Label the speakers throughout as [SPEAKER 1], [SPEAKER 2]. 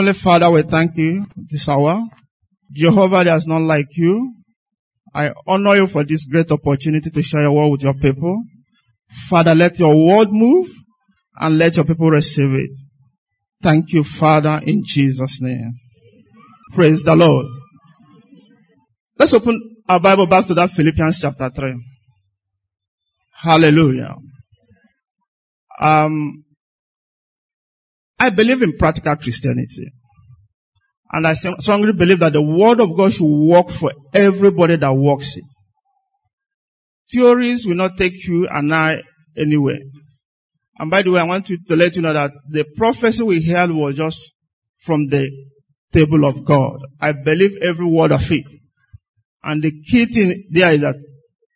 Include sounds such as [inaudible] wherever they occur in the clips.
[SPEAKER 1] Heavenly Father, we thank you this hour. Jehovah, is none like you. I honor you for this great opportunity to share your word with your people. Father, let your word move and let your people receive it. Thank you, Father, in Jesus' name. Praise the Lord. Let's open our Bible back to that Philippians chapter 3. Hallelujah. Um, I believe in practical Christianity. And I strongly believe that the word of God should work for everybody that walks it. Theories will not take you and I anywhere. And by the way, I want to, to let you know that the prophecy we heard was just from the table of God. I believe every word of it. And the key thing there is that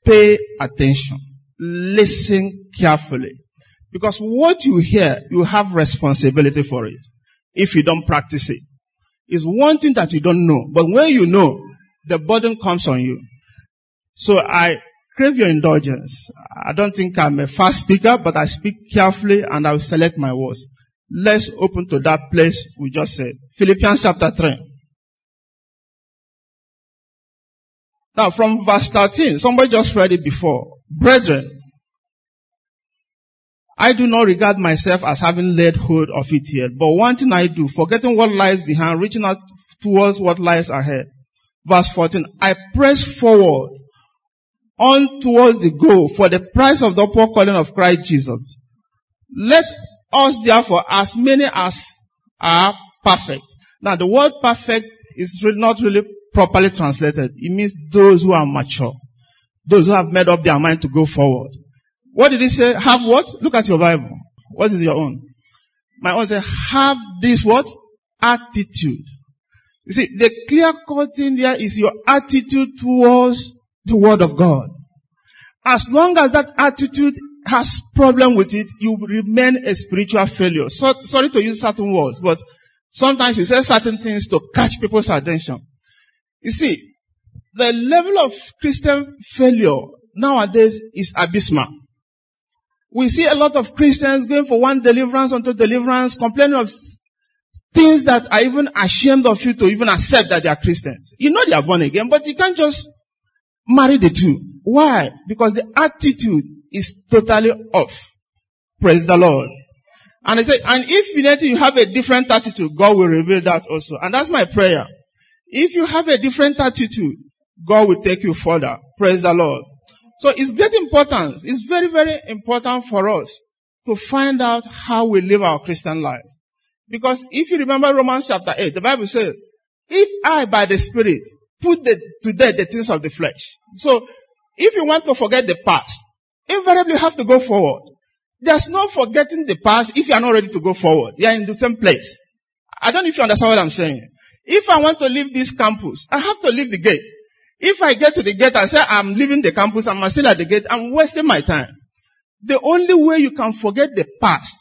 [SPEAKER 1] pay attention. Listen carefully. Because what you hear, you have responsibility for it. If you don't practice it. it is one thing that you don't know. But when you know, the burden comes on you. So I crave your indulgence. I don't think I'm a fast speaker, but I speak carefully and I will select my words. Let's open to that place we just said. Philippians chapter 3. Now from verse 13, somebody just read it before. Brethren, I do not regard myself as having laid hold of it yet, but one thing I do, forgetting what lies behind, reaching out towards what lies ahead. Verse 14, I press forward on towards the goal for the price of the upward calling of Christ Jesus. Let us therefore, as many as are perfect. Now the word perfect is not really properly translated. It means those who are mature. Those who have made up their mind to go forward. What did he say? Have what? Look at your Bible. What is your own? My own says, have this what? Attitude. You see, the clear cut thing there is your attitude towards the word of God. As long as that attitude has problem with it, you remain a spiritual failure. So, sorry to use certain words, but sometimes you say certain things to catch people's attention. You see, the level of Christian failure nowadays is abysmal. We see a lot of Christians going for one deliverance unto deliverance, complaining of things that are even ashamed of you to even accept that they are Christians. You know they are born again, but you can't just marry the two. Why? Because the attitude is totally off. Praise the Lord. And I said, and if you you have a different attitude, God will reveal that also. And that's my prayer. If you have a different attitude, God will take you further. Praise the Lord. So it's great importance. It's very, very important for us to find out how we live our Christian lives. Because if you remember Romans chapter 8, the Bible says, if I by the Spirit put the, to death the things of the flesh. So if you want to forget the past, invariably you have to go forward. There's no forgetting the past if you are not ready to go forward. You are in the same place. I don't know if you understand what I'm saying. If I want to leave this campus, I have to leave the gate. If I get to the gate and say I'm leaving the campus, I'm still at the gate, I'm wasting my time. The only way you can forget the past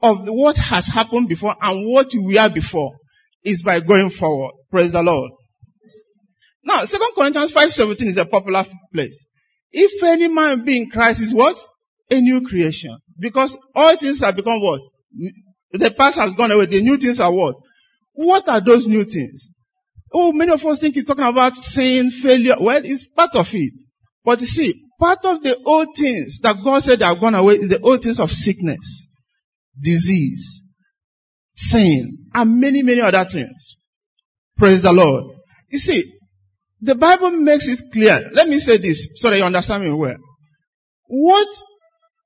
[SPEAKER 1] of what has happened before and what we are before is by going forward. Praise the Lord. Now, 2 Corinthians 5.17 is a popular place. If any man be in Christ is what? A new creation. Because all things have become what? The past has gone away. The new things are what? What are those new things? Oh, many of us think he's talking about sin, failure. Well, it's part of it. But you see, part of the old things that God said have gone away is the old things of sickness, disease, sin, and many, many other things. Praise the Lord. You see, the Bible makes it clear. Let me say this so that you understand me well. What,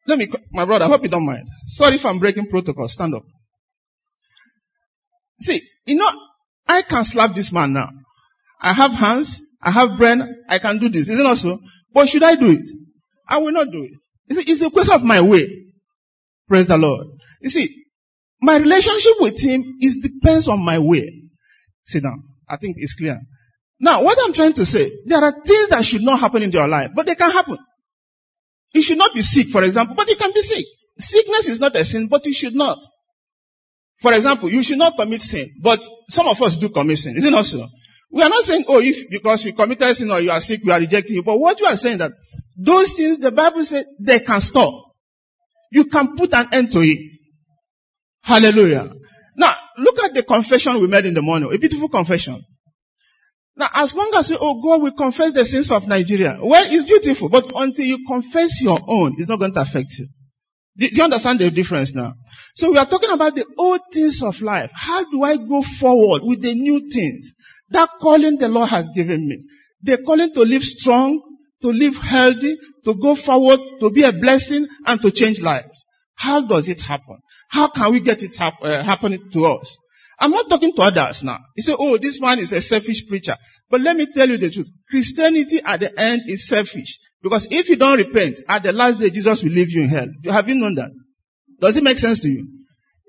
[SPEAKER 1] let me, my brother, I hope you don't mind. Sorry if I'm breaking protocol. Stand up. See, you know, I can slap this man now. I have hands, I have brain, I can do this. Is it not so? But should I do it? I will not do it. It's, it's a question of my way. Praise the Lord. You see, my relationship with him is depends on my way. Sit down. I think it's clear. Now, what I'm trying to say, there are things that should not happen in your life, but they can happen. You should not be sick, for example, but you can be sick. Sickness is not a sin, but you should not. For example, you should not commit sin, but some of us do commit sin. Is it not so? We are not saying, oh, if because you committed sin or you are sick, we are rejecting you. But what you are saying that those things the Bible says they can stop. You can put an end to it. Hallelujah. Now, look at the confession we made in the morning. A beautiful confession. Now, as long as you, oh God, we confess the sins of Nigeria. Well, it's beautiful, but until you confess your own, it's not going to affect you. Do, you understand the difference now? So we are talking about the old things of life. How do I go forward with the new things? That calling the Lord has given me. The calling to live strong, to live healthy, to go forward, to be a blessing, and to change lives. How does it happen? How can we get it hap- uh, happening to us? I'm not talking to others now. You say, oh, this man is a selfish preacher. But let me tell you the truth. Christianity at the end is selfish. Because if you don't repent, at the last day, Jesus will leave you in hell. Have you known that? Does it make sense to you?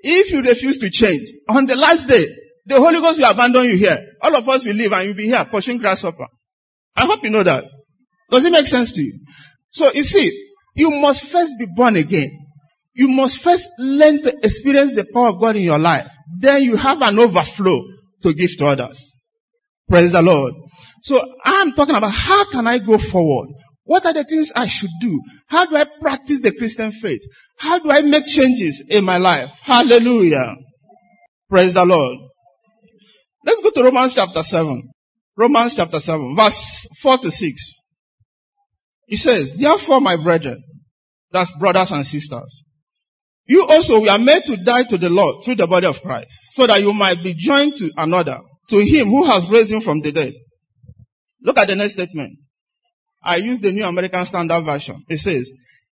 [SPEAKER 1] If you refuse to change, on the last day, the Holy Ghost will abandon you here. All of us will leave and you'll be here pursuing grasshopper. I hope you know that. Does it make sense to you? So you see, you must first be born again. You must first learn to experience the power of God in your life. Then you have an overflow to give to others. Praise the Lord. So I'm talking about how can I go forward? What are the things I should do? How do I practice the Christian faith? How do I make changes in my life? Hallelujah. Praise the Lord. Let's go to Romans chapter 7. Romans chapter 7, verse 4 to 6. He says, Therefore, my brethren, that's brothers and sisters, you also we are made to die to the Lord through the body of Christ, so that you might be joined to another, to him who has raised him from the dead. Look at the next statement. I use the New American Standard Version. It says,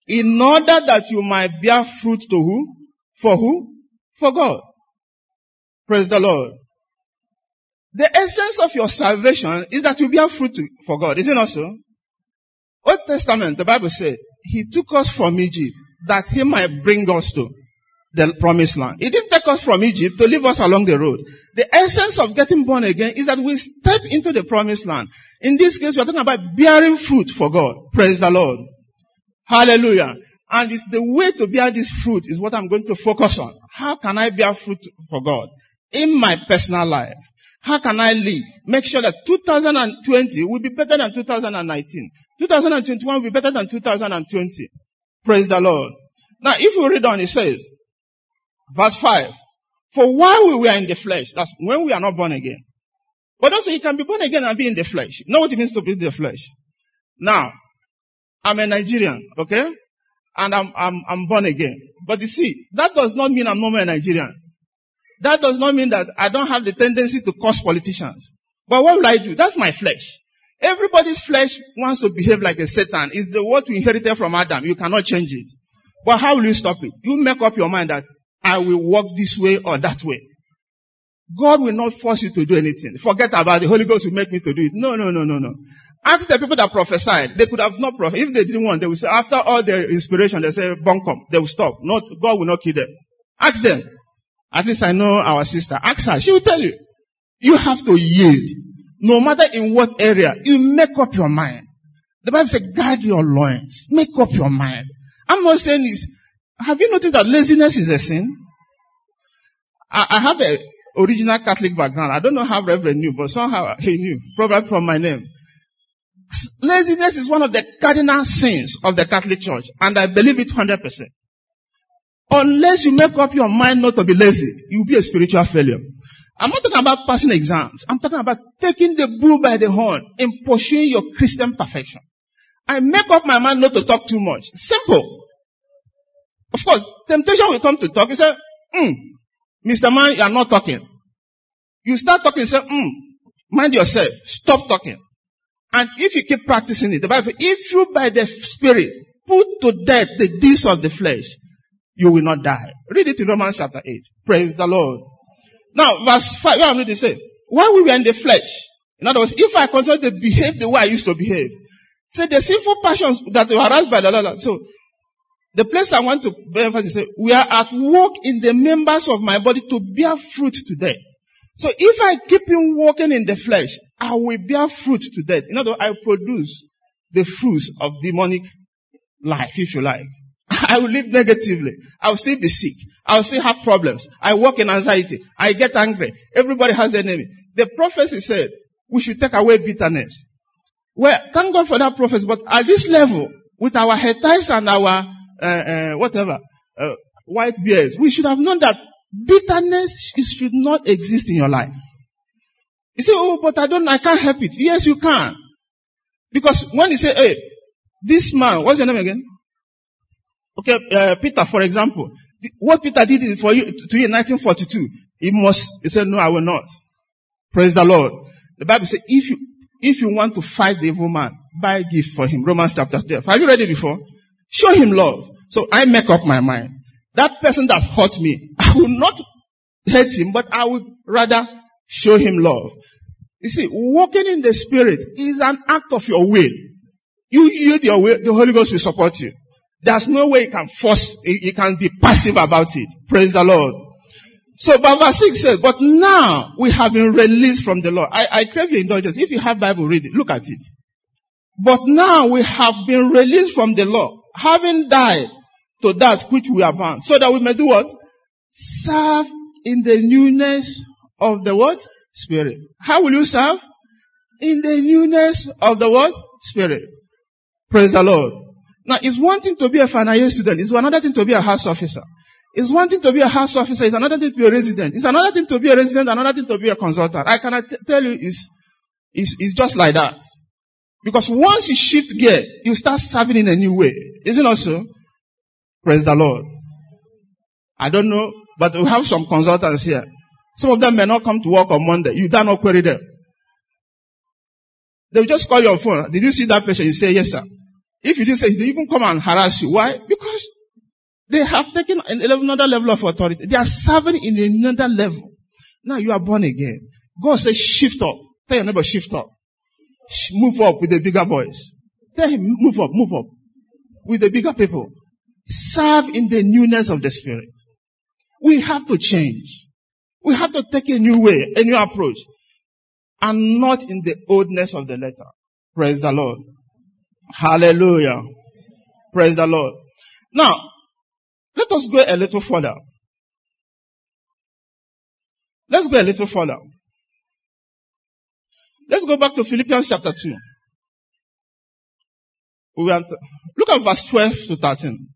[SPEAKER 1] in order that you might bear fruit to who? For who? For God. Praise the Lord. The essence of your salvation is that you bear fruit to, for God. Is it not so? Old Testament, the Bible said, He took us from Egypt that He might bring us to the promised land. He didn't us from Egypt to leave us along the road. The essence of getting born again is that we step into the promised land. In this case, we're talking about bearing fruit for God. Praise the Lord. Hallelujah. And it's the way to bear this fruit is what I'm going to focus on. How can I bear fruit for God in my personal life? How can I live? Make sure that 2020 will be better than 2019. 2021 will be better than 2020. Praise the Lord. Now, if we read on, it says, verse 5, for while we were in the flesh, that's when we are not born again. But also you can be born again and be in the flesh. You know what it means to be in the flesh? Now, I'm a Nigerian, okay? And I'm, I'm, I'm born again. But you see, that does not mean I'm no more a Nigerian. That does not mean that I don't have the tendency to curse politicians. But what will I do? That's my flesh. Everybody's flesh wants to behave like a Satan. It's the what we inherited from Adam. You cannot change it. But how will you stop it? You make up your mind that I will walk this way or that way. God will not force you to do anything. Forget about the Holy Ghost will make me to do it. No, no, no, no, no. Ask the people that prophesied. They could have not prophesied. If they didn't want, they would say, after all their inspiration, they say, bunkum. They will stop. Not, God will not kill them. Ask them. At least I know our sister. Ask her. She will tell you. You have to yield. No matter in what area, you make up your mind. The Bible says, guard your loins. Make up your mind. I'm not saying this. Have you noticed that laziness is a sin? I, I have a original Catholic background. I don't know how Reverend knew, but somehow he knew. Probably from my name. Laziness is one of the cardinal sins of the Catholic Church, and I believe it 100%. Unless you make up your mind not to be lazy, you'll be a spiritual failure. I'm not talking about passing exams. I'm talking about taking the bull by the horn and pursuing your Christian perfection. I make up my mind not to talk too much. Simple. Of course, temptation will come to talk. You say, hmm, Mr. Man, you are not talking. You start talking and say, hmm, mind yourself. Stop talking. And if you keep practicing it, the Bible, if you by the Spirit put to death the deeds of the flesh, you will not die. Read it in Romans chapter 8. Praise the Lord. Now, verse 5, what I'm reading say, while we were in the flesh, in other words, if I continue to behave the way I used to behave, say the sinful passions that were aroused by the Lord. So, the place I want to emphasize is, we are at work in the members of my body to bear fruit to death. So if I keep in walking in the flesh, I will bear fruit to death. In other words, I produce the fruits of demonic life, if you like. [laughs] I will live negatively. I will still be sick. I will still have problems. I work in anxiety. I get angry. Everybody has their enemy. The prophecy said we should take away bitterness. Well, thank God for that prophecy, but at this level, with our head and our, uh, uh, whatever, uh, white beards, we should have known that Bitterness should not exist in your life. You say, oh, but I don't, I can't help it. Yes, you can. Because when you say, hey, this man, what's your name again? Okay, uh, Peter, for example, what Peter did for you to you in 1942, he must. He said, "No, I will not." Praise the Lord. The Bible says, "If you if you want to fight the evil man, buy a gift for him." Romans chapter 12. Have you read it before? Show him love. So I make up my mind. That person that hurt me, [laughs] I will not hate him, but I would rather show him love. You see, walking in the spirit is an act of your will. You yield your will, the Holy Ghost will support you. There's no way you can force, you can be passive about it. Praise the Lord. So, verse 6 says, but now we have been released from the law. I, I crave your indulgence. If you have Bible, read it. Look at it. But now we have been released from the law, having died to that which we are bound, so that we may do what? Serve in the newness of the what? Spirit. How will you serve? In the newness of the what? Spirit. Praise the Lord. Now, it's one thing to be a final student. It's another thing to be a house officer. It's one thing to be a house officer. It's another thing to be a resident. It's another thing to be a resident. Another thing to be a consultant. I can tell you, it's, it's, it's just like that. Because once you shift gear, you start serving in a new way. Isn't it? Praise the Lord. I don't know, but we have some consultants here. Some of them may not come to work on Monday. You dare not query them. They'll just call your phone. Did you see that patient? You say, yes, sir. If you didn't say, they even come and harass you. Why? Because they have taken another level of authority. They are serving in another level. Now you are born again. God says shift up. Tell your neighbor shift up. Move up with the bigger boys. Tell him move up, move up with the bigger people. Serve in the newness of the spirit. We have to change. We have to take a new way, a new approach and not in the oldness of the letter. Praise the Lord. Hallelujah. Praise the Lord. Now, let us go a little further. Let's go a little further. Let's go back to Philippians chapter 2. We went, look at verse 12 to 13.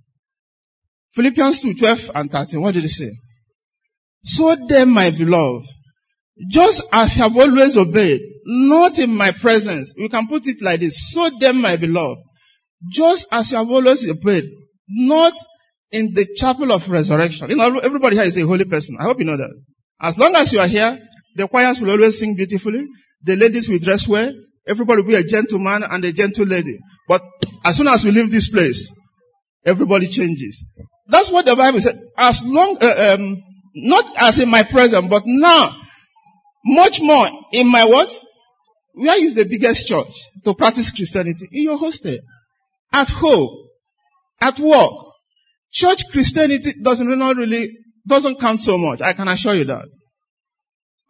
[SPEAKER 1] Philippians 2, 12 and 13. What did he say? So then, my beloved, just as you have always obeyed, not in my presence. We can put it like this. So then, my beloved, just as you have always obeyed, not in the chapel of resurrection. You know, everybody here is a holy person. I hope you know that. As long as you are here, the choirs will always sing beautifully. The ladies will dress well. Everybody will be a gentleman and a gentle lady. But as soon as we leave this place, everybody changes. That's what the Bible said. As long, uh, um, not as in my presence, but now, much more in my what? Where is the biggest church to practice Christianity? In your hostel. At home. At work. Church Christianity doesn't not really, doesn't count so much. I can assure you that.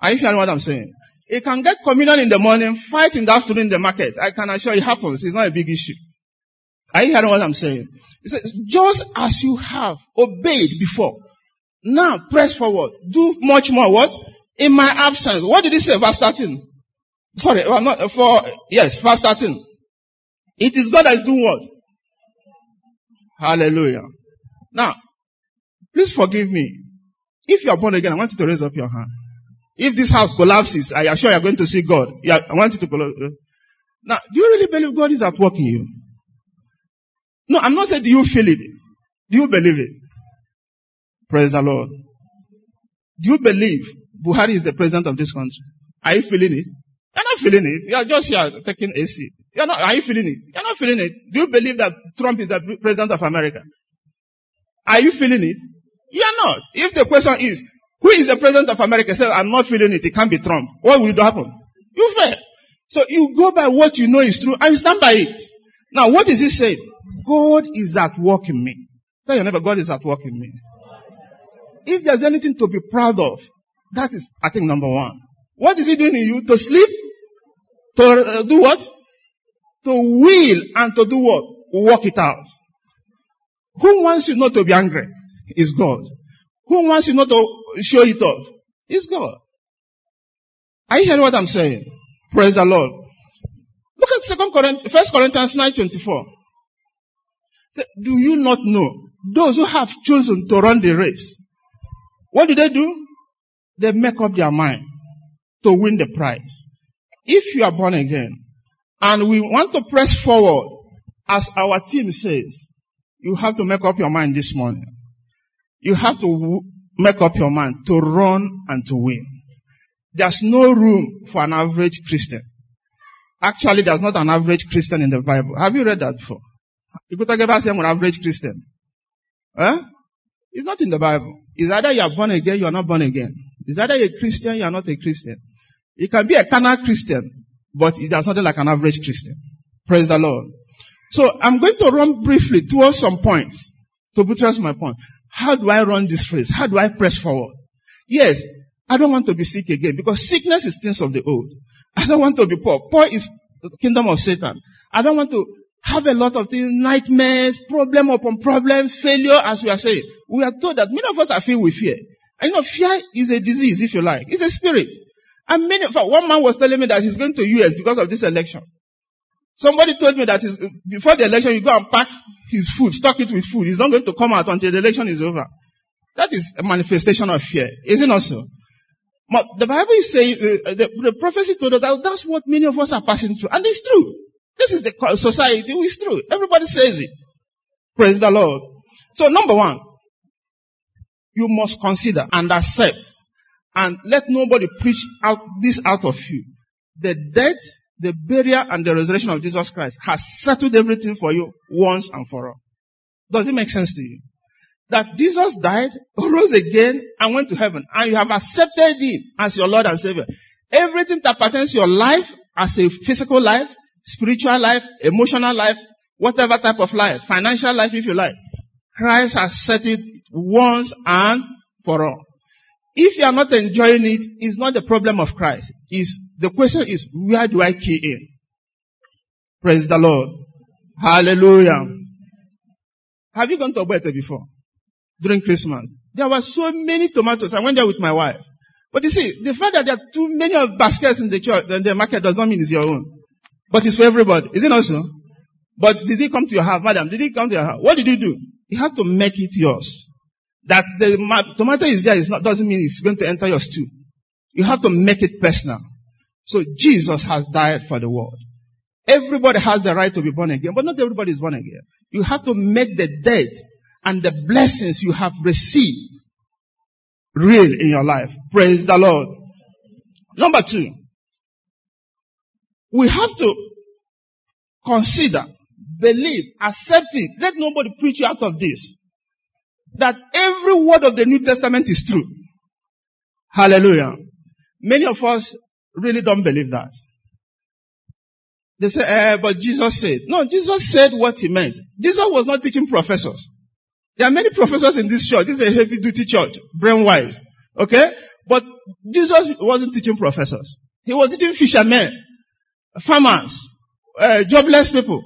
[SPEAKER 1] Are you hearing what I'm saying? It can get communion in the morning, fight in the afternoon in the market. I can assure you it happens. It's not a big issue. Are you hearing what I'm saying? He says, just as you have obeyed before, now press forward. Do much more what? In my absence. What did he say? Verse 13. Sorry, well, not uh, for, yes, verse 13. It is God that is doing what? Hallelujah. Now, please forgive me. If you are born again, I want you to raise up your hand. If this house collapses, I assure you are going to see God. Yeah, I want you to collapse. Now, do you really believe God is at work in you? No, I'm not saying do you feel it. Do you believe it? Praise the Lord. Do you believe Buhari is the president of this country? Are you feeling it? You're not feeling it. You're just here taking AC. You're not, are you feeling it? You're not feeling it. Do you believe that Trump is the president of America? Are you feeling it? You're not. If the question is, who is the president of America? Says, I'm not feeling it. It can't be Trump. What will it happen? You fail. So you go by what you know is true and stand by it. Now, what is he saying? God is at work in me. Tell your neighbor, God is at work in me. If there's anything to be proud of, that is, I think, number one. What is he doing in you? To sleep? To uh, do what? To will and to do what? Work it out. Who wants you not to be angry? Is God. Who wants you not to show it off? It's God. Are you hearing what I'm saying? Praise the Lord. Look at Second Corinthians, First Corinthians 9:24. Say, do you not know those who have chosen to run the race? What do they do? They make up their mind to win the prize. If you are born again and we want to press forward, as our team says, you have to make up your mind this morning. You have to make up your mind to run and to win. There's no room for an average Christian. Actually, there's not an average Christian in the Bible. Have you read that before? You could talk about an average Christian. Huh? It's not in the Bible. It's either you are born again, you are not born again. It's either you're a Christian, you are not a Christian. You can be a carnal Christian, but it does nothing like an average Christian. Praise the Lord. So I'm going to run briefly towards some points to buttress my point. How do I run this phrase? How do I press forward? Yes, I don't want to be sick again because sickness is things of the old. [laughs] I don't want to be poor. Poor is the kingdom of Satan. I don't want to have a lot of things, nightmares, problem upon problems, failure, as we are saying. We are told that many of us are filled with fear. And you know, fear is a disease, if you like. It's a spirit. And many, one man was telling me that he's going to US because of this election. Somebody told me that before the election, you go and pack his food, stock it with food. He's not going to come out until the election is over. That is a manifestation of fear. Is it not so? But the Bible is saying, uh, the, the prophecy told us that that's what many of us are passing through. And it's true. This is the society. It's true. Everybody says it. Praise the Lord. So number one, you must consider and accept and let nobody preach out this out of you. The death, the burial, and the resurrection of Jesus Christ has settled everything for you once and for all. Does it make sense to you? That Jesus died, rose again, and went to heaven, and you have accepted Him as your Lord and Savior. Everything that pertains to your life as a physical life, spiritual life, emotional life, whatever type of life, financial life if you like, Christ has set it once and for all. If you are not enjoying it, it's not the problem of Christ. Is the question is where do I key in? Praise the Lord. Hallelujah. Have you gone to Ogbete before? During Christmas. There were so many tomatoes. I went there with my wife. But you see, the fact that there are too many of baskets in the church, in the market does not mean it's your own. But it's for everybody. Is it also? But did he come to your house, madam? Did he come to your house? What did he do? You have to make it yours. That the tomato is there is not, doesn't mean it's going to enter your stew. You have to make it personal. So Jesus has died for the world. Everybody has the right to be born again, but not everybody is born again. You have to make the death and the blessings you have received real in your life. Praise the Lord. Number two, we have to consider, believe, accept it. Let nobody preach you out of this that every word of the New Testament is true. Hallelujah. Many of us really don't believe that. They say, eh, but Jesus said. No, Jesus said what he meant. Jesus was not teaching professors. There are many professors in this church. This is a heavy duty church, brain wise. Okay? But Jesus wasn't teaching professors. He was teaching fishermen, farmers, uh, jobless people.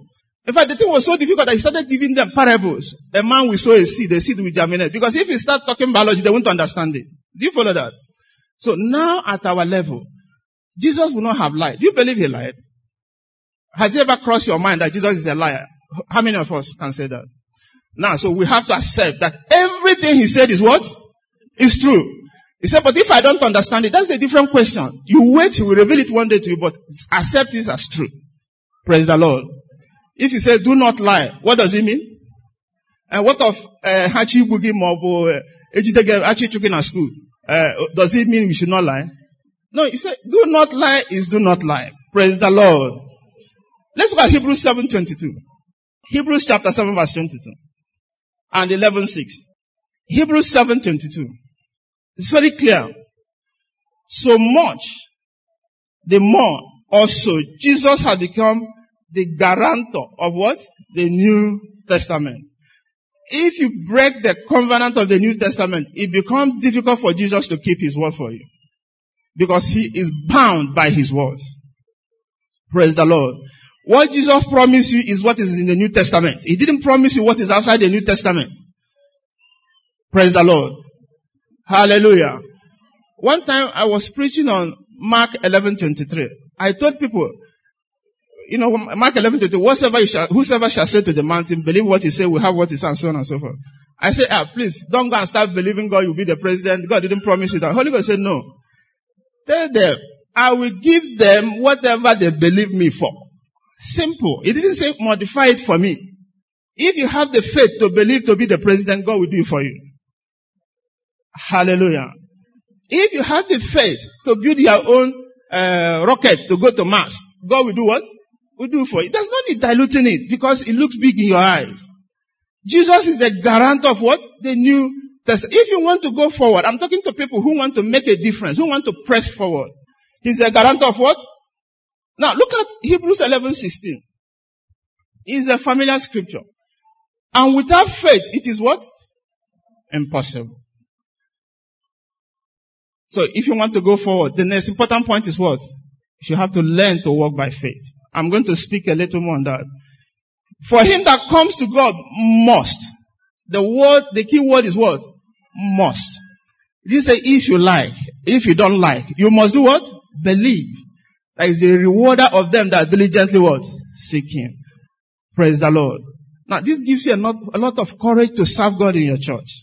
[SPEAKER 1] In fact, the thing was so difficult that he started giving them parables. A man will sow a seed, the seed will germinate. Because if he start talking biology, they won't understand it. Do you follow that? So now at our level, Jesus will not have lied. Do you believe he lied? Has it ever crossed your mind that Jesus is a liar? How many of us can say that? Now, so we have to accept that everything he said is what? Is true. He said, but if I don't understand it, that's a different question. You wait, he will reveal it one day to you, but accept this as true. Praise the Lord. If he said, do not lie, what does it mean? And what of uh, Hachi Bugi at school? Uh, does it mean we should not lie? No, he said do not lie is do not lie. Praise the Lord. Let's look at Hebrews 7.22. Hebrews chapter 7 verse 22. And 11.6. Hebrews 7.22. It's very clear. So much, the more also Jesus had become the guarantor of what? The New Testament. If you break the covenant of the New Testament, it becomes difficult for Jesus to keep his word for you. Because he is bound by his words. Praise the Lord. What Jesus promised you is what is in the New Testament. He didn't promise you what is outside the New Testament. Praise the Lord. Hallelujah. One time I was preaching on Mark 11:23. I told people, you know, Mark 11, 20, whatsoever you shall, whosoever shall say to the mountain, believe what you say, will have what say, and so on and so forth. I say, ah, please don't go and start believing God You'll be the president. God didn't promise you that. Holy Ghost said, no. Tell them, I will give them whatever they believe me for. Simple. He didn't say modify it for me. If you have the faith to believe to be the president, God will do it for you. Hallelujah. If you have the faith to build your own uh, rocket to go to Mars, God will do what? Will do for you. There's no need diluting it because it looks big in your eyes. Jesus is the guarantor of what? The New If you want to go forward, I'm talking to people who want to make a difference, who want to press forward. He's the guarantor of what? Now look at Hebrews 11, 16. It's a familiar scripture. And without faith, it is what? Impossible. So if you want to go forward, the next important point is what? You have to learn to walk by faith. I'm going to speak a little more on that. For him that comes to God must. The word, the key word is what? Must. He say if you like, if you don't like, you must do what? Believe. That is a rewarder of them that diligently what? Seek him. Praise the Lord. Now this gives you a lot, a lot of courage to serve God in your church.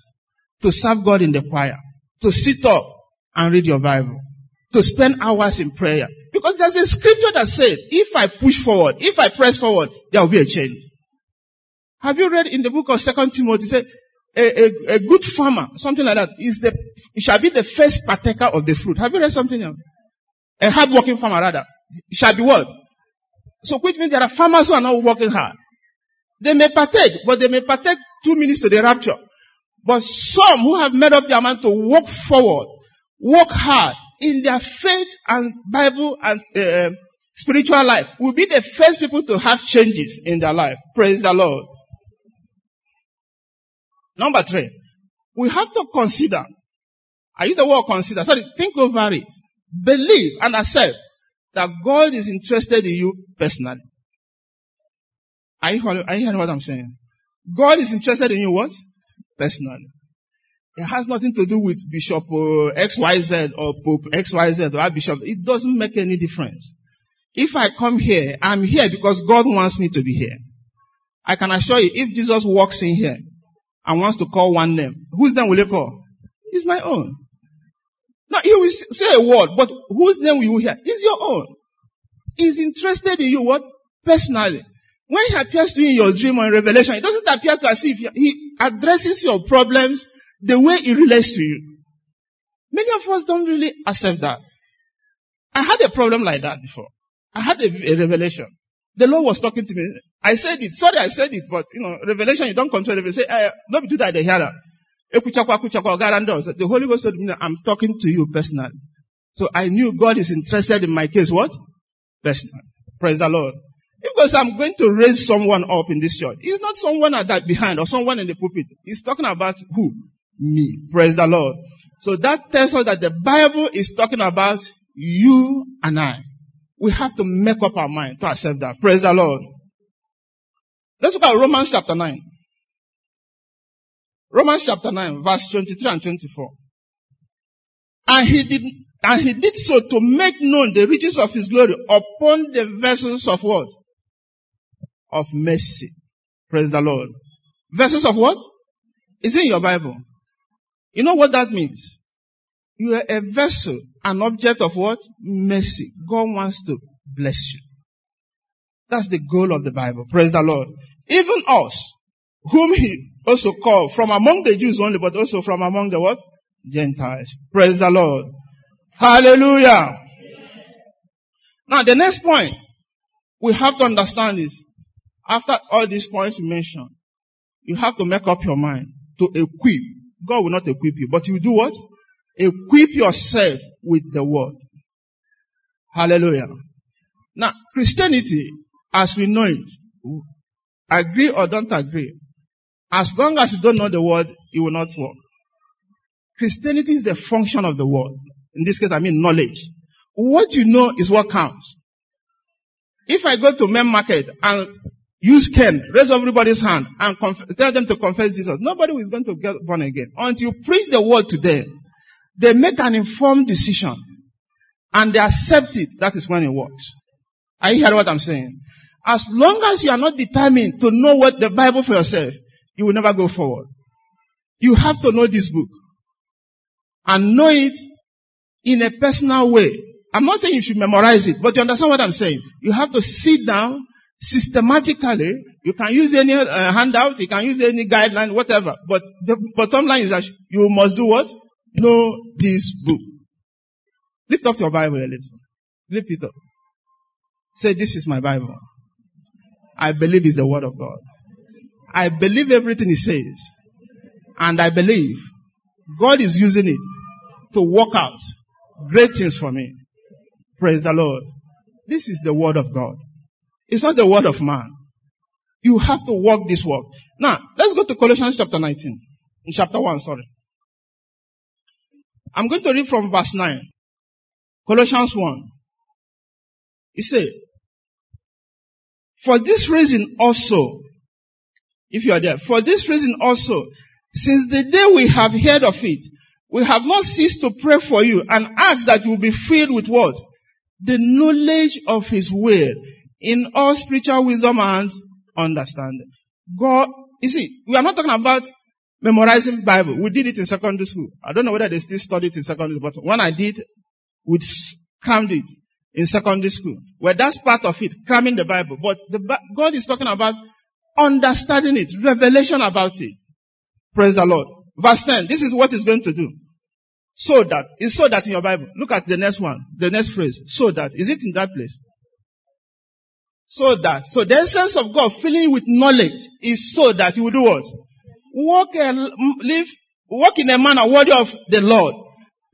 [SPEAKER 1] To serve God in the choir. To sit up and read your Bible. To spend hours in prayer. Because there's a scripture that says, if I push forward, if I press forward, there will be a change. Have you read in the book of Second Timothy, say, a, a, a, good farmer, something like that, is the, shall be the first partaker of the fruit. Have you read something else? A hard-working farmer, rather, shall be what? So which means there are farmers who are not working hard. They may partake, but they may partake two minutes to the rapture. But some who have made up their mind to walk forward, work hard in their faith and Bible and uh, spiritual life will be the first people to have changes in their life. Praise the Lord. Number three, we have to consider. I use the word consider. Sorry, think over it. Believe and accept that God is interested in you personally. Are you, are you hearing what I'm saying? God is interested in you what? Personally. It has nothing to do with Bishop uh, XYZ or Pope XYZ or Archbishop. It doesn't make any difference. If I come here, I'm here because God wants me to be here. I can assure you, if Jesus walks in here and wants to call one name, whose name will he call? It's my own. Now he will say a word, but whose name will you hear? It's your own. He's interested in you what? Personally. When he appears to you in your dream or in revelation, it doesn't appear to as if he addresses your problems the way he relates to you. Many of us don't really accept that. I had a problem like that before. I had a, a revelation. The Lord was talking to me. I said it. Sorry, I said it, but you know, revelation, you don't control. You say, don't do that, the hearer. The Holy Ghost told me, I'm talking to you personally. So I knew God is interested in my case. What? Personal. Praise the Lord. Because I'm going to raise someone up in this church. It's not someone at that behind or someone in the pulpit. He's talking about who? Me. Praise the Lord. So that tells us that the Bible is talking about you and I. We have to make up our mind to accept that. Praise the Lord. Let's look at Romans chapter 9. Romans chapter 9, verse 23 and 24. And he did, and he did so to make known the riches of his glory upon the vessels of what? Of mercy. Praise the Lord. Vessels of what? Is in your Bible. You know what that means? You are a vessel, an object of what? Mercy. God wants to bless you. That's the goal of the Bible. Praise the Lord. Even us, whom he also called from among the Jews only, but also from among the what? Gentiles. Praise the Lord. Hallelujah. Now the next point we have to understand is, after all these points mentioned, you have to make up your mind to equip God will not equip you, but you do what? Equip yourself with the word. Hallelujah. Now, Christianity, as we know it, agree or don't agree, as long as you don't know the word, it will not work. Christianity is a function of the word. In this case, I mean knowledge. What you know is what counts. If I go to main market and use Ken, raise everybody's hand and conf- tell them to confess Jesus. Nobody is going to get born again. Until you preach the word to them, they make an informed decision and they accept it. That is when it works. Are you hearing what I'm saying? As long as you are not determined to know what the Bible for yourself, you will never go forward. You have to know this book and know it in a personal way. I'm not saying you should memorize it, but you understand what I'm saying. You have to sit down systematically. You can use any uh, handout, you can use any guideline, whatever. But the bottom line is that you must do what? Know this book. Lift up your Bible a little. Lift it up. Say, this is my Bible. I believe it's the word of God. I believe everything he says. And I believe God is using it to work out great things for me. Praise the Lord. This is the word of God. It's not the word of man. You have to walk this walk. Now, let's go to Colossians chapter 19. In chapter 1, sorry. I'm going to read from verse 9. Colossians 1. He said, For this reason also, if you are there, for this reason also, since the day we have heard of it, we have not ceased to pray for you and ask that you will be filled with what? The knowledge of His will in all spiritual wisdom and understanding. God, you see, we are not talking about memorizing Bible. We did it in secondary school. I don't know whether they still study it in secondary school, but when I did, we crammed it in secondary school. Well, that's part of it, cramming the Bible. But the, God is talking about understanding it, revelation about it. Praise the Lord. Verse 10. This is what he's going to do. So that. Is so that in your Bible. Look at the next one. The next phrase. So that. Is it in that place? So that. So the essence of God filling you with knowledge is so that you will do what? Walk and live, walk in a manner worthy of the Lord.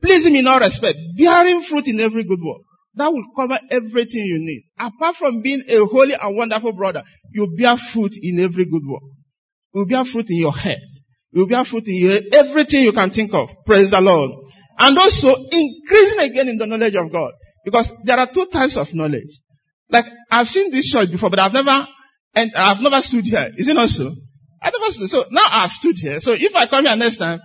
[SPEAKER 1] Please him in all respect. Bearing fruit in every good work. That will cover everything you need. Apart from being a holy and wonderful brother, you bear fruit in every good work. You bear fruit in your head. You bear fruit in your, everything you can think of. Praise the Lord. And also increasing again in the knowledge of God. Because there are two types of knowledge. Like I've seen this church before, but I've never, and I've never stood here. Is it not so? I never stood. So now I've stood here. So if I come here next time,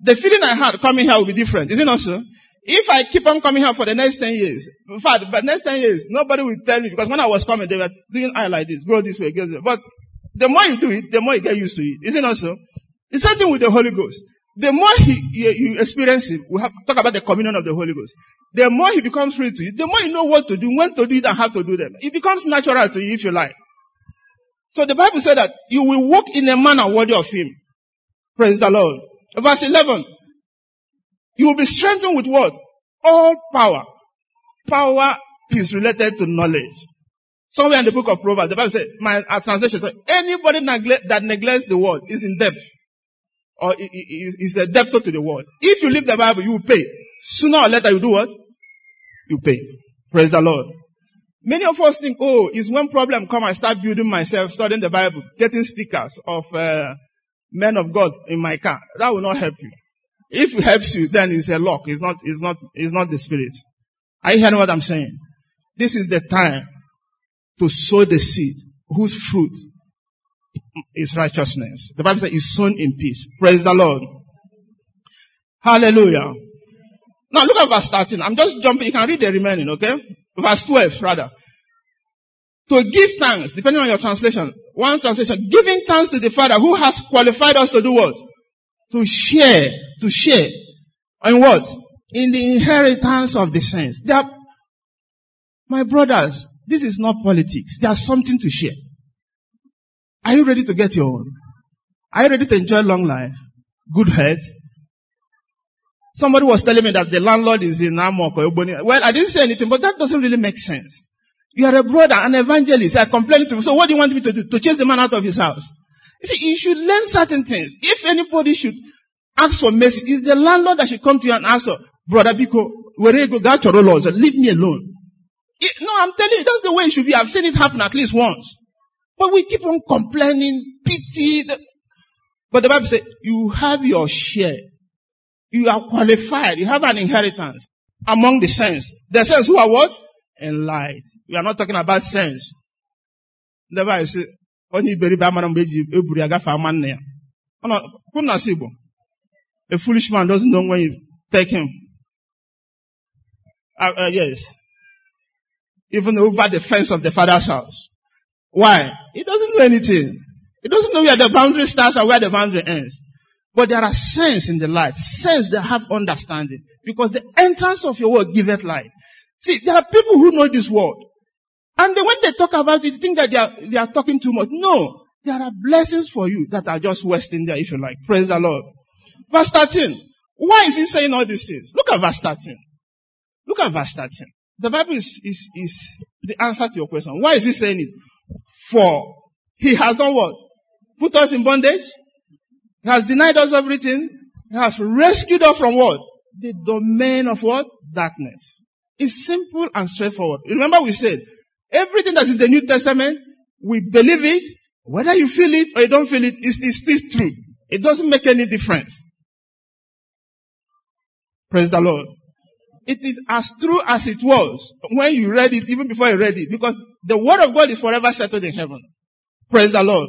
[SPEAKER 1] the feeling I had coming here will be different. Is it not so? If I keep on coming here for the next 10 years, in fact, but next 10 years, nobody will tell me because when I was coming, they were doing eye like this, go this way, go this way. But the more you do it, the more you get used to it. Is it not so? The same thing with the Holy Ghost. The more he, you, you experience it, we have to talk about the communion of the Holy Ghost. The more he becomes free to you, the more you know what to do, when to do it, and how to do them. It becomes natural to you if you like. So the Bible said that you will walk in a manner worthy of him. Praise the Lord. Verse 11. You will be strengthened with what? All power. Power is related to knowledge. Somewhere in the book of Proverbs, the Bible says, my translation says, anybody neglect, that neglects the word is in debt. Or is a debtor to the word. If you leave the Bible, you will pay. Sooner or later, you do what? You pay. Praise the Lord. Many of us think, oh, is when problem come, I start building myself, studying the Bible, getting stickers of uh, men of God in my car. That will not help you. If it helps you, then it's a lock. It's not, it's not, it's not the spirit. Are you hearing what I'm saying? This is the time to sow the seed whose fruit is righteousness. The Bible says is sown in peace. Praise the Lord. Hallelujah. Now look at verse 13. I'm just jumping. You can read the remaining, okay? Verse 12, rather. To give thanks, depending on your translation. One translation, giving thanks to the Father who has qualified us to do what? to share, to share. In what? In the inheritance of the saints. They are, my brothers, this is not politics. There's something to share. Are you ready to get your own? Are you ready to enjoy long life? Good health? Somebody was telling me that the landlord is in Amok or Well, I didn't say anything, but that doesn't really make sense. You are a brother, an evangelist. I complained to him. So what do you want me to do? To chase the man out of his house? You see, you should learn certain things. If anybody should ask for mercy, it's the landlord that should come to you and ask, Brother Biko, where you go, God leave me alone. It, no, I'm telling you, that's the way it should be. I've seen it happen at least once. But we keep on complaining, pity. But the Bible says, you have your share. You are qualified. You have an inheritance among the saints. The saints who are what? Enlightened. We are not talking about saints. The Bible says, onye iberibe amara mgbe eji eburu ya gafee ama a foolish man doesn't know when you take him uh, uh, yes even over the fence of the father's house why he doesn't know anything he doesn't know where the boundary starts and where the boundary ends But there are sense in the light, sense that have understanding. Because the entrance of your word giveth light. See, there are people who know this word. And when they talk about it, they think that they are, they are talking too much. No. There are blessings for you that are just wasting there, if you like. Praise the Lord. Verse 13. Why is he saying all these things? Look at verse 13. Look at verse 13. The Bible is, is, is the answer to your question. Why is he saying it? For he has done what? Put us in bondage. He has denied us everything. He has rescued us from what? The domain of what? Darkness. It's simple and straightforward. Remember we said, everything that's in the New Testament, we believe it, whether you feel it or you don't feel it, it's, it's still true. It doesn't make any difference. Praise the Lord. It is as true as it was when you read it, even before you read it, because the word of God is forever settled in heaven. Praise the Lord.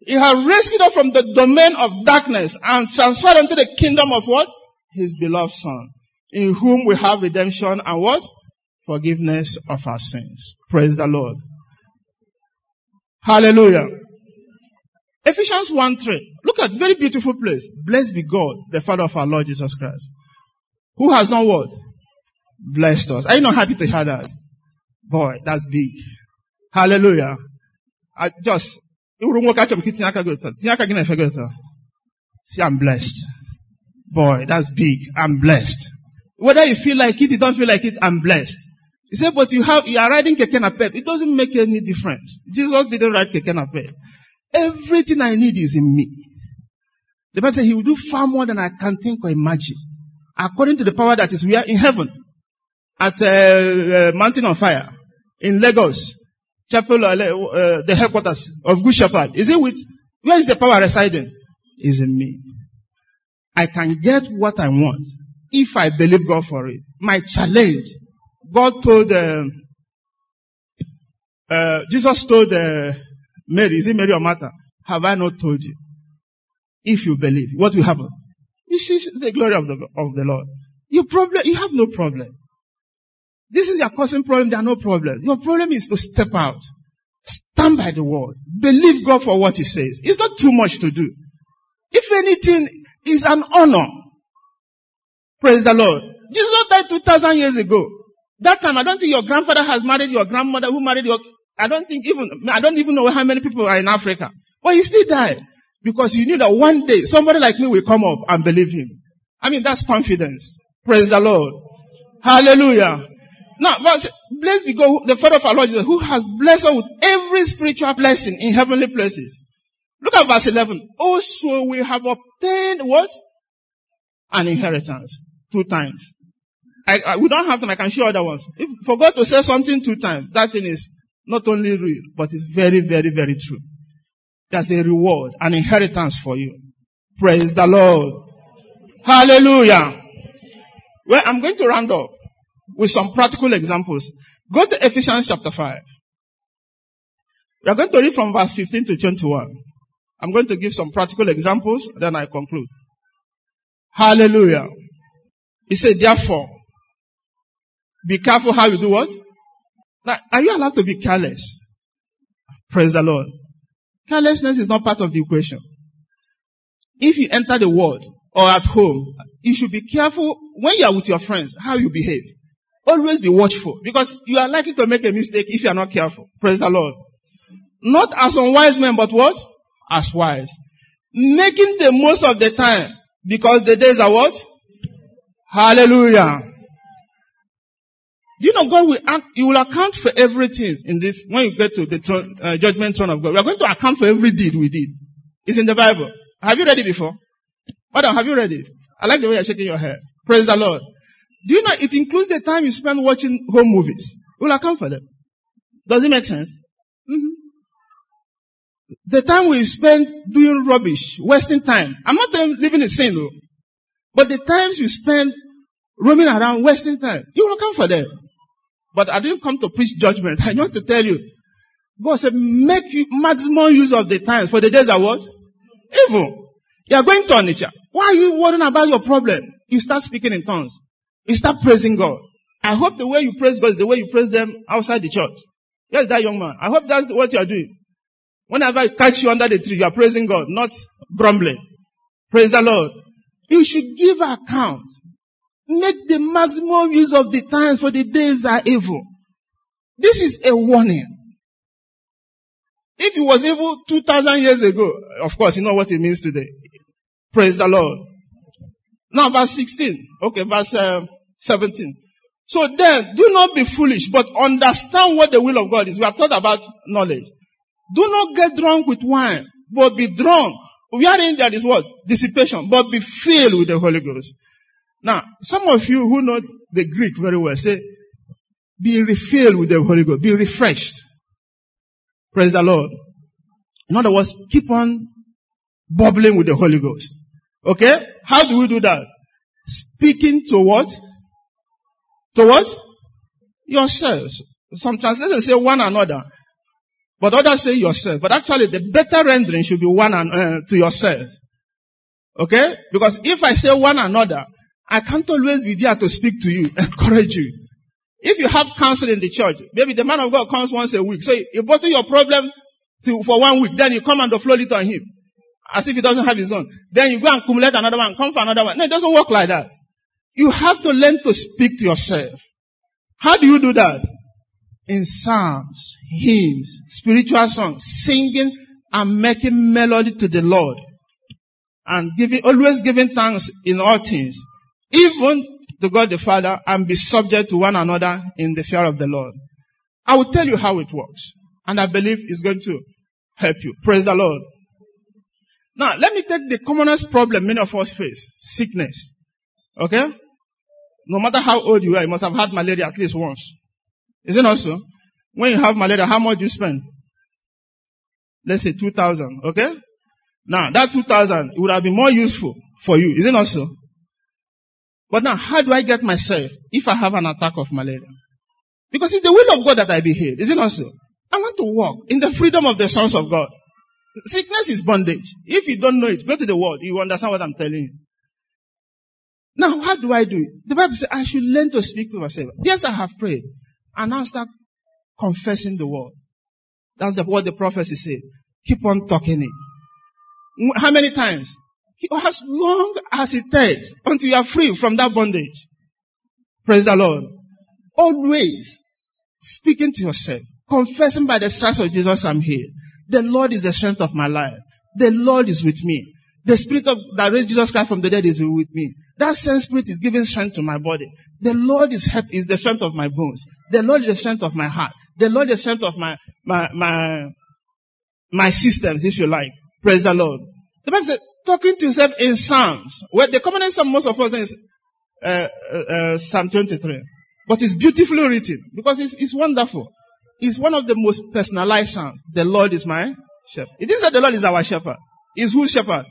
[SPEAKER 1] He has rescued us from the domain of darkness and transferred into the kingdom of what? His beloved son, in whom we have redemption and what? Forgiveness of our sins. Praise the Lord. Hallelujah. Ephesians 1 3. Look at very beautiful place. Blessed be God, the Father of our Lord Jesus Christ. Who has not what? Blessed us. Are you not happy to hear that? Boy, that's big. Hallelujah. I just, See, I'm blessed. Boy, that's big. I'm blessed. Whether you feel like it, you don't feel like it, I'm blessed. He said, but you have, you are riding keke napep. It doesn't make any difference. Jesus didn't ride keke napep. Everything I need is in me. The Bible says he will do far more than I can think or imagine. According to the power that is we are in heaven. At uh, uh, Mountain of Fire. In Lagos. Chapel, uh, uh, the headquarters of Good Shepherd. Is it with, where is the power residing? Is in me. I can get what I want if I believe God for it. My challenge, God told, uh, uh, Jesus told uh, Mary, is it Mary or Martha? Have I not told you? If you believe, what will happen? You see the glory of the, of the Lord. Your problem, you have no problem. This is your causing problem, there are no problem. Your problem is to step out. Stand by the word. Believe God for what He says. It's not too much to do. If anything, it's an honor. Praise the Lord. Jesus died 2000 years ago. That time, I don't think your grandfather has married your grandmother who married your, I don't think even, I don't even know how many people are in Africa. But he still died. Because he knew that one day somebody like me will come up and believe him. I mean, that's confidence. Praise the Lord. Hallelujah. Now, verse, blessed be God, the Father of our Lord Jesus, who has blessed us with every spiritual blessing in heavenly places. Look at verse 11. Also we have obtained what? An inheritance. Two times. I, I, we don't have them. I can show other ones. If for God to say something two times, that thing is not only real, but it's very, very, very true. There's a reward, an inheritance for you. Praise the Lord. Hallelujah. Well, I'm going to round up with some practical examples. Go to Ephesians chapter 5. We are going to read from verse 15 to 21. I'm going to give some practical examples, then I conclude. Hallelujah. He said, therefore, be careful how you do what? Now, are you allowed to be careless? Praise the Lord. Carelessness is not part of the equation. If you enter the world or at home, you should be careful when you are with your friends, how you behave. Always be watchful because you are likely to make a mistake if you are not careful. Praise the Lord. Not as unwise men, but what? As wise. Making the most of the time because the days are what? Hallelujah. You know God will act, He will account for everything in this, when you get to the uh, judgment throne of God. We are going to account for every deed we did. It's in the Bible. Have you read it before? Madam, have you read it? I like the way you're shaking your head. Praise the Lord. Do you know it includes the time you spend watching home movies? We'll account for them. Does it make sense? Mm-hmm. The time we spend doing rubbish, wasting time. I'm not living in sin though. But the times you spend roaming around, wasting time, you will account for them. But I didn't come to preach judgment. [laughs] I want to tell you. God said, make you maximum use of the times for the days are what? Evil. You are going to nature. Why are you worrying about your problem? You start speaking in tongues. You start praising God. I hope the way you praise God is the way you praise them outside the church. Yes, that young man. I hope that's what you are doing. Whenever I catch you under the tree, you are praising God, not grumbling. Praise the Lord. You should give account. Make the maximum use of the times for the days are evil. This is a warning. If it was evil 2000 years ago, of course, you know what it means today. Praise the Lord. Now verse 16. Okay, verse uh, 17. So then, do not be foolish, but understand what the will of God is. We have thought about knowledge. Do not get drunk with wine, but be drunk. We are in there is what? Dissipation, but be filled with the Holy Ghost. Now, some of you who know the Greek very well say, be refilled with the Holy Ghost, be refreshed. Praise the Lord. In other words, keep on bubbling with the Holy Ghost. Okay? How do we do that? Speaking to what? To what? Yourselves. Some translations say one another. But others say yourself. But actually the better rendering should be one and, uh, to yourself. Okay? Because if I say one another, I can't always be there to speak to you, [laughs] encourage you. If you have counsel in the church, maybe the man of God comes once a week. So you bottle your problem to, for one week, then you come and float it on him. As if he doesn't have his own. Then you go and accumulate another one, come for another one. No, it doesn't work like that. You have to learn to speak to yourself. How do you do that? In psalms, hymns, spiritual songs, singing and making melody to the Lord. And giving, always giving thanks in all things. Even to God the Father and be subject to one another in the fear of the Lord. I will tell you how it works. And I believe it's going to help you. Praise the Lord. Now, let me take the commonest problem many of us face. Sickness. Okay? No matter how old you are, you must have had malaria at least once. Is it not so? When you have malaria, how much do you spend? Let's say 2000. Okay? Now, that 2000, it would have been more useful for you. Is it not so? But now, how do I get myself if I have an attack of malaria? Because it's the will of God that I be healed. Is it not so? I want to walk in the freedom of the sons of God. Sickness is bondage. If you don't know it, go to the word. You understand what I'm telling you. Now, how do I do it? The Bible says I should learn to speak to myself. Yes, I have prayed. And now start confessing the word. That's the, what the prophecy said. Keep on talking it. How many times? Oh, as long as it takes until you are free from that bondage. Praise the Lord. Always speaking to yourself, confessing by the stripes of Jesus I'm here. The Lord is the strength of my life. The Lord is with me. The spirit of that raised Jesus Christ from the dead is with me. That same spirit is giving strength to my body. The Lord is help, is the strength of my bones. The Lord is the strength of my heart. The Lord is the strength of my, my, my, my systems, if you like. Praise the Lord. The Bible says, talking to himself in Psalms. Well, the common Psalm most of us is, uh, uh, uh, Psalm 23. But it's beautifully written because it's, it's wonderful. It's one of the most personalized Psalms. The Lord is my shepherd. It is that the Lord is our shepherd. Is whose shepherd?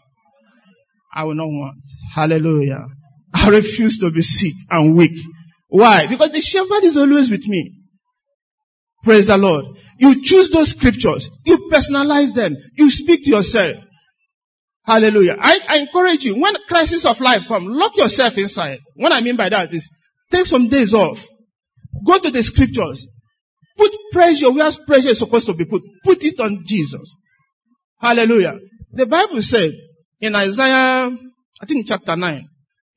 [SPEAKER 1] I will not want. Hallelujah. I refuse to be sick and weak. Why? Because the shepherd is always with me. Praise the Lord. You choose those scriptures. You personalize them. You speak to yourself. Hallelujah. I, I encourage you, when crisis of life come, lock yourself inside. What I mean by that is, take some days off. Go to the scriptures. Put pressure where pressure is supposed to be put. Put it on Jesus. Hallelujah. The Bible said, in Isaiah, I think chapter 9,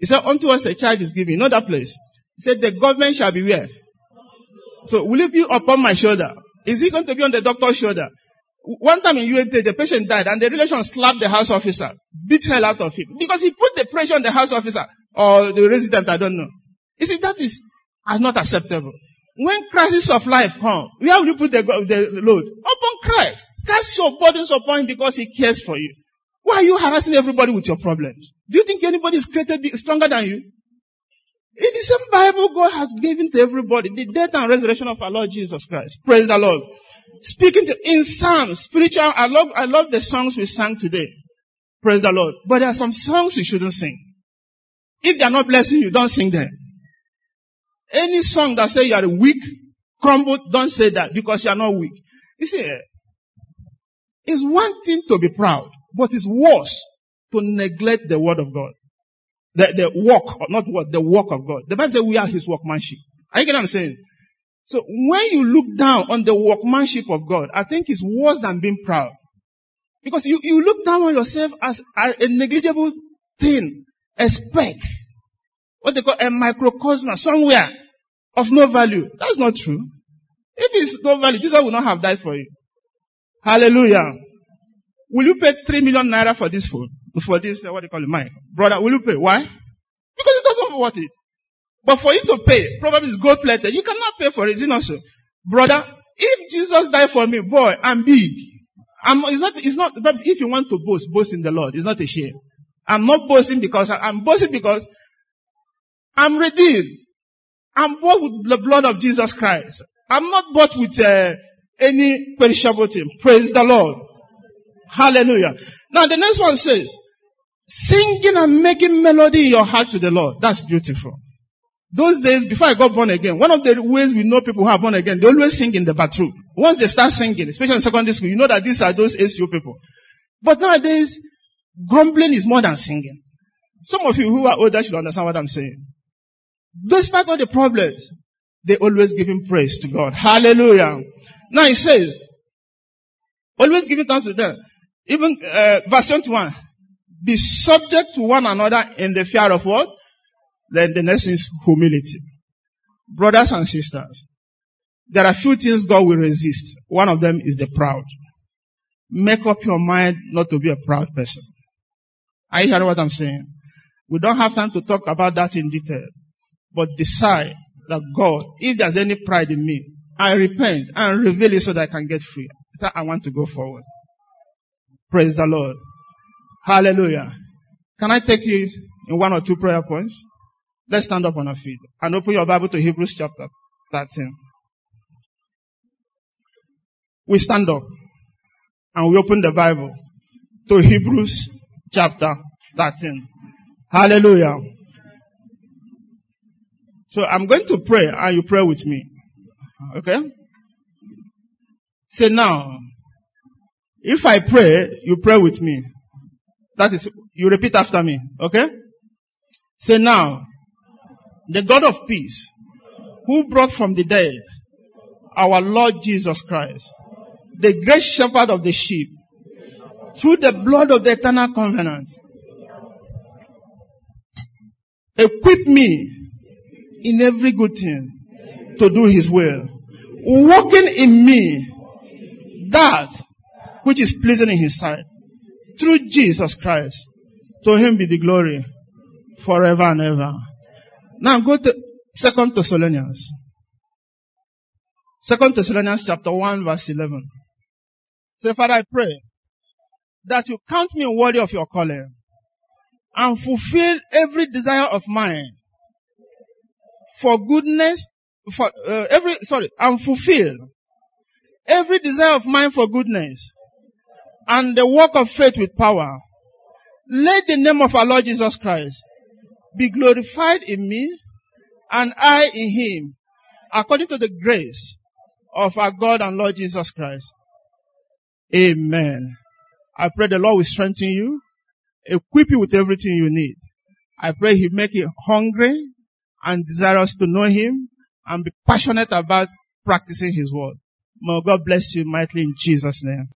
[SPEAKER 1] he said, unto us a child is given. Know that place? He said, the government shall be where? So will it be upon my shoulder? Is he going to be on the doctor's shoulder? One time in UNT, the patient died and the relation slapped the house officer, beat hell out of him because he put the pressure on the house officer or the resident, I don't know. You see, that is not acceptable. When crisis of life come, where will you put the, the load? Upon Christ. Cast your burdens upon him because he cares for you. Why are you harassing everybody with your problems? Do you think anybody is created stronger than you? In the same Bible God has given to everybody the death and resurrection of our Lord Jesus Christ. Praise the Lord. Speaking to, in Psalms, spiritual, I love, I love the songs we sang today. Praise the Lord. But there are some songs you shouldn't sing. If they are not blessing you, don't sing them. Any song that says you are weak, crumbled, don't say that because you are not weak. You see, eh, it's one thing to be proud. But it's worse to neglect the word of God. The, the work, not what, the work of God. The Bible says we are his workmanship. Are you getting what I'm saying? So when you look down on the workmanship of God, I think it's worse than being proud. Because you, you look down on yourself as a negligible thing, a speck, what they call a microcosm somewhere of no value. That's not true. If it's no value, Jesus will not have died for you. Hallelujah. Will you pay three million naira for this phone? For this, uh, what do you call it, mic? Brother, will you pay? Why? Because it doesn't worth it. But for you to pay, probably it's gold plated. You cannot pay for it, not so? Brother, if Jesus died for me, boy, I'm big. I'm, it's not, it's not, but if you want to boast, boast in the Lord. It's not a shame. I'm not boasting because, I'm boasting because I'm redeemed. I'm bought with the blood of Jesus Christ. I'm not bought with uh, any perishable thing. Praise the Lord. Hallelujah. Now the next one says, singing and making melody in your heart to the Lord. That's beautiful. Those days, before I got born again, one of the ways we know people who are born again, they always sing in the bathroom. Once they start singing, especially in secondary school, you know that these are those ACO people. But nowadays, grumbling is more than singing. Some of you who are older should understand what I'm saying. Despite all the problems, they always hymn praise to God. Hallelujah. Now he says, always giving thanks to them. Even uh, verse 21, be subject to one another in the fear of what? Then the next is humility. Brothers and sisters, there are few things God will resist. One of them is the proud. Make up your mind not to be a proud person. Are you hearing what I'm saying? We don't have time to talk about that in detail, but decide that God, if there's any pride in me, I repent and reveal it so that I can get free. That I want to go forward. Praise the Lord. Hallelujah. Can I take you in one or two prayer points? Let's stand up on our feet and open your Bible to Hebrews chapter 13. We stand up and we open the Bible to Hebrews chapter 13. Hallelujah. So I'm going to pray and you pray with me. Okay? Say now, if I pray, you pray with me. That is, you repeat after me. Okay? Say now, the God of peace, who brought from the dead our Lord Jesus Christ, the great shepherd of the sheep, through the blood of the eternal covenant, equip me in every good thing to do his will, working in me that which is pleasing in his sight through Jesus Christ. To him be the glory forever and ever. Now go to Second Thessalonians. Second Thessalonians chapter 1 verse 11. Say, Father, I pray that you count me worthy of your calling and fulfill every desire of mine for goodness, for uh, every, sorry, and fulfill every desire of mine for goodness and the work of faith with power. Let the name of our Lord Jesus Christ be glorified in me and I in him according to the grace of our God and Lord Jesus Christ. Amen. I pray the Lord will strengthen you, equip you with everything you need. I pray He make you hungry and desirous to know Him and be passionate about practicing His word. May God bless you mightily in Jesus' name.